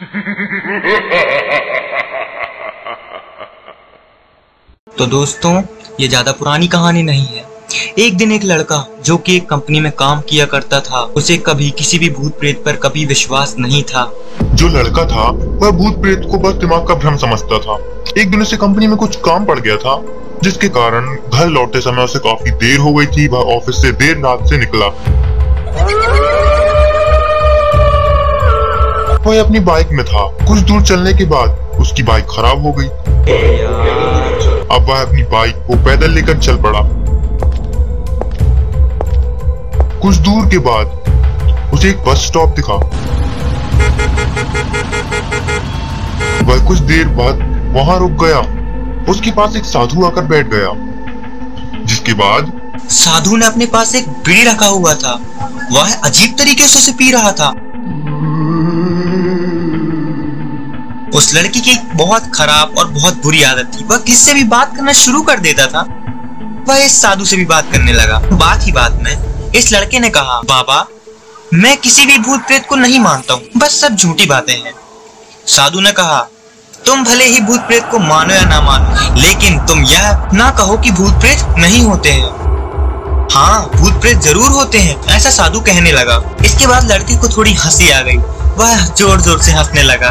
तो दोस्तों, ये ज़्यादा पुरानी कहानी नहीं है। एक दिन एक लड़का, जो कि एक कंपनी में काम किया करता था, उसे कभी किसी भी भूत प्रेत पर कभी विश्वास नहीं था। जो लड़का था, वह भूत प्रेत को बस दिमाग का भ्रम समझता था। एक दिन उसे कंपनी में कुछ काम पड़ गया था, जिसके कारण घर लौटते समय उसे काफ़ी देर हो गई थी, वह ऑफ़िस से देर रात से निकला। वह अपनी बाइक में था। कुछ दूर चलने के बाद उसकी बाइक खराब हो गई। अब वह अपनी बाइक को पैदल लेकर चल पड़ा। कुछ दूर के बाद उसे एक बस स्टॉप दिखा। वह कुछ देर बाद वहाँ रुक गया। उसके पास एक साधु आकर बैठ गया, जिसके बाद साधु ने अपने पास एक बीड़ी रखा हुआ था। वह अजीब तरीके से उसे पी रहा था। उस लड़की की बहुत खराब और बहुत बुरी आदत थी। वह किससे भी बात करना शुरू कर देता था, वह इस साधु से भी बात करने लगा। बात ही बात में इस लड़के ने कहा, बाबा, मैं किसी भी भूत प्रेत को नहीं मानता हूँ, बस सब झूठी बातें हैं। साधु ने कहा, तुम भले ही भूत प्रेत को मानो या ना मानो, लेकिन तुम यह ना कहो कि भूत प्रेत नहीं होते हैं। हाँ भूत प्रेत ज़रूर होते हैं, ऐसा साधु कहने लगा। इसके बाद लड़के को थोड़ी हँसी आ गई। वह ज़ोर ज़ोर से हंसने लगा।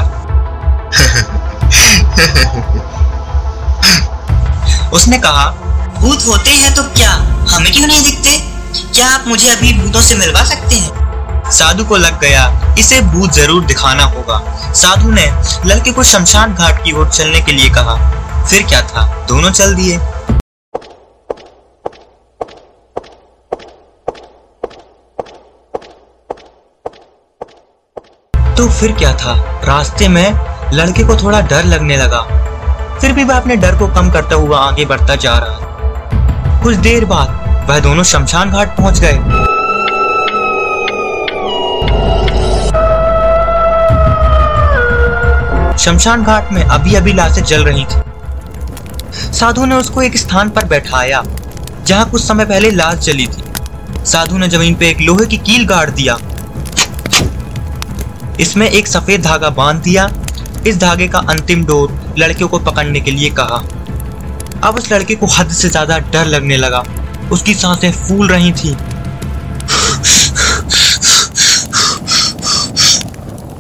उसने कहा, भूत होते हैं तो क्या हमें क्यों नहीं दिखते? क्या आप मुझे अभी भूतों से मिलवा सकते हैं? साधु को लग गया, इसे भूत ज़रूर दिखाना होगा। साधु ने लड़के को शमशान घाट की ओर चलने के लिए कहा। फिर क्या था? दोनों चल दिए। तो फिर क्या था? रास्ते में लड़के को थोड़ा डर लगने लगा। फिर भी वह अपने डर को कम करता हुआ आगे बढ़ता जा रहा। कुछ देर बाद वह दोनों शमशान घाट पहुँच गए। शमशान घाट में अभी अभी लाशें जल रही थी। साधु ने उसको एक स्थान पर बैठाया, जहाँ कुछ समय पहले लाश जली थी। साधु ने ज़मीन पे एक लोहे की कील गाड़ दिया। इसमें एक सफ़ेद धागा बाँध दिया इस धागे का अंतिम डोर लड़के को पकड़ने के लिए कहा। अब उस लड़के को हद से ज़्यादा डर लगने लगा। उसकी साँसें फूल रही थी।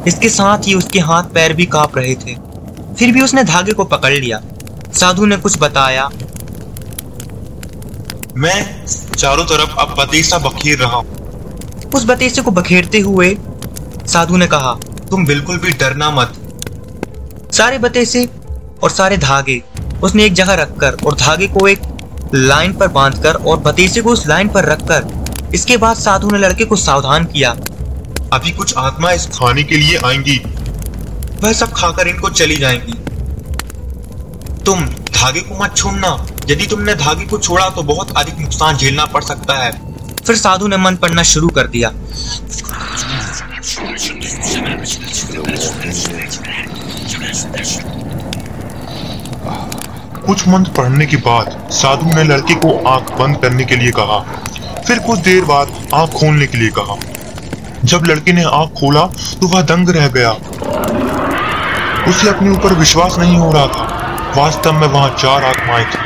इसके साथ ही उसके हाथ पैर भी काँप रहे थे। फिर भी उसने धागे को पकड़ लिया। साधु ने कुछ बताया। मैं चारों तरफ़ अब बतीसा बखेर रहा हूँ। उस बतीसे को बखेरते हुए साधु ने कहा तुम बिल्कुल भी डरना मत। सारे बतेसे और सारे धागे। उसने एक जगह रखकर और धागे को एक लाइन पर बांधकर और बतेसे को उस लाइन पर रखकर इसके बाद साधु ने लड़के को सावधान किया। अभी कुछ आत्मा इस खाने के लिए आएँगी। वह सब खाकर इनको चली जाएँगी। तुम धागे को मत छोड़ना। यदि तुमने धागे को छोड़ा तो बहुत अधिक नुकसान झेलना पड़ सकता है। फिर साधु ने मन पढ़ना शुरू कर दिया। कुछ मंत्र पढ़ने के बाद साधु ने लड़के को आँख बंद करने के लिए कहा। फिर कुछ देर बाद आँख खोलने के लिए कहा। जब लड़के ने आँख खोला तो वह दंग रह गया। उसे अपने ऊपर विश्वास नहीं हो रहा था। वास्तव में वहाँ चार आत्माएँ थी,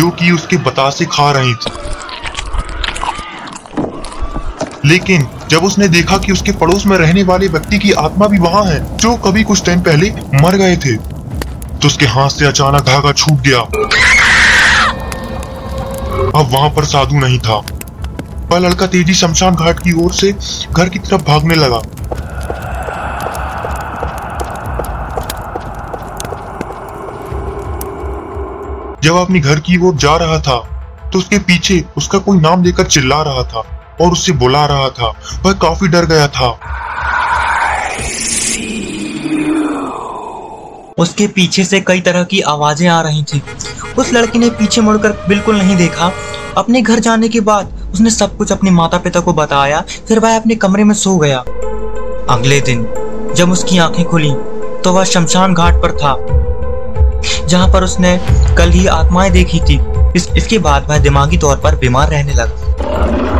जो कि उसके बतासे खा रही थी। लेकिन जब उसने देखा कि उसके पड़ोस में रहने वाले व्यक्ति की आत्मा भी वहाँ है, जो कभी कुछ टाइम पहले मर गए थे तो उसके हाथ से अचानक धागा छूट गया। अब वहाँ पर साधु नहीं था। वह लड़का तेज़ी शमशान घाट की ओर से घर की तरफ़ भागने लगा। जब अपनी घर की ओर जा रहा था तो उसके पीछे उसका कोई नाम लेकर चिल्ला रहा था। और उससे बुला रहा था। वह काफ़ी डर गया था। उसके पीछे से कई तरह की आवाज़ें आ रही थी। उस लड़की ने पीछे मुड़कर बिल्कुल नहीं देखा। अपने घर जाने के बाद उसने सब कुछ अपने माता पिता को बताया। फिर वह अपने कमरे में सो गया। अगले दिन जब उसकी आँखें खुली तो वह शमशान घाट पर था जहाँ पर उसने कल ही आत्माएँ देखी थी। इस, इसके बाद वह दिमागी तौर पर बीमार रहने लगा।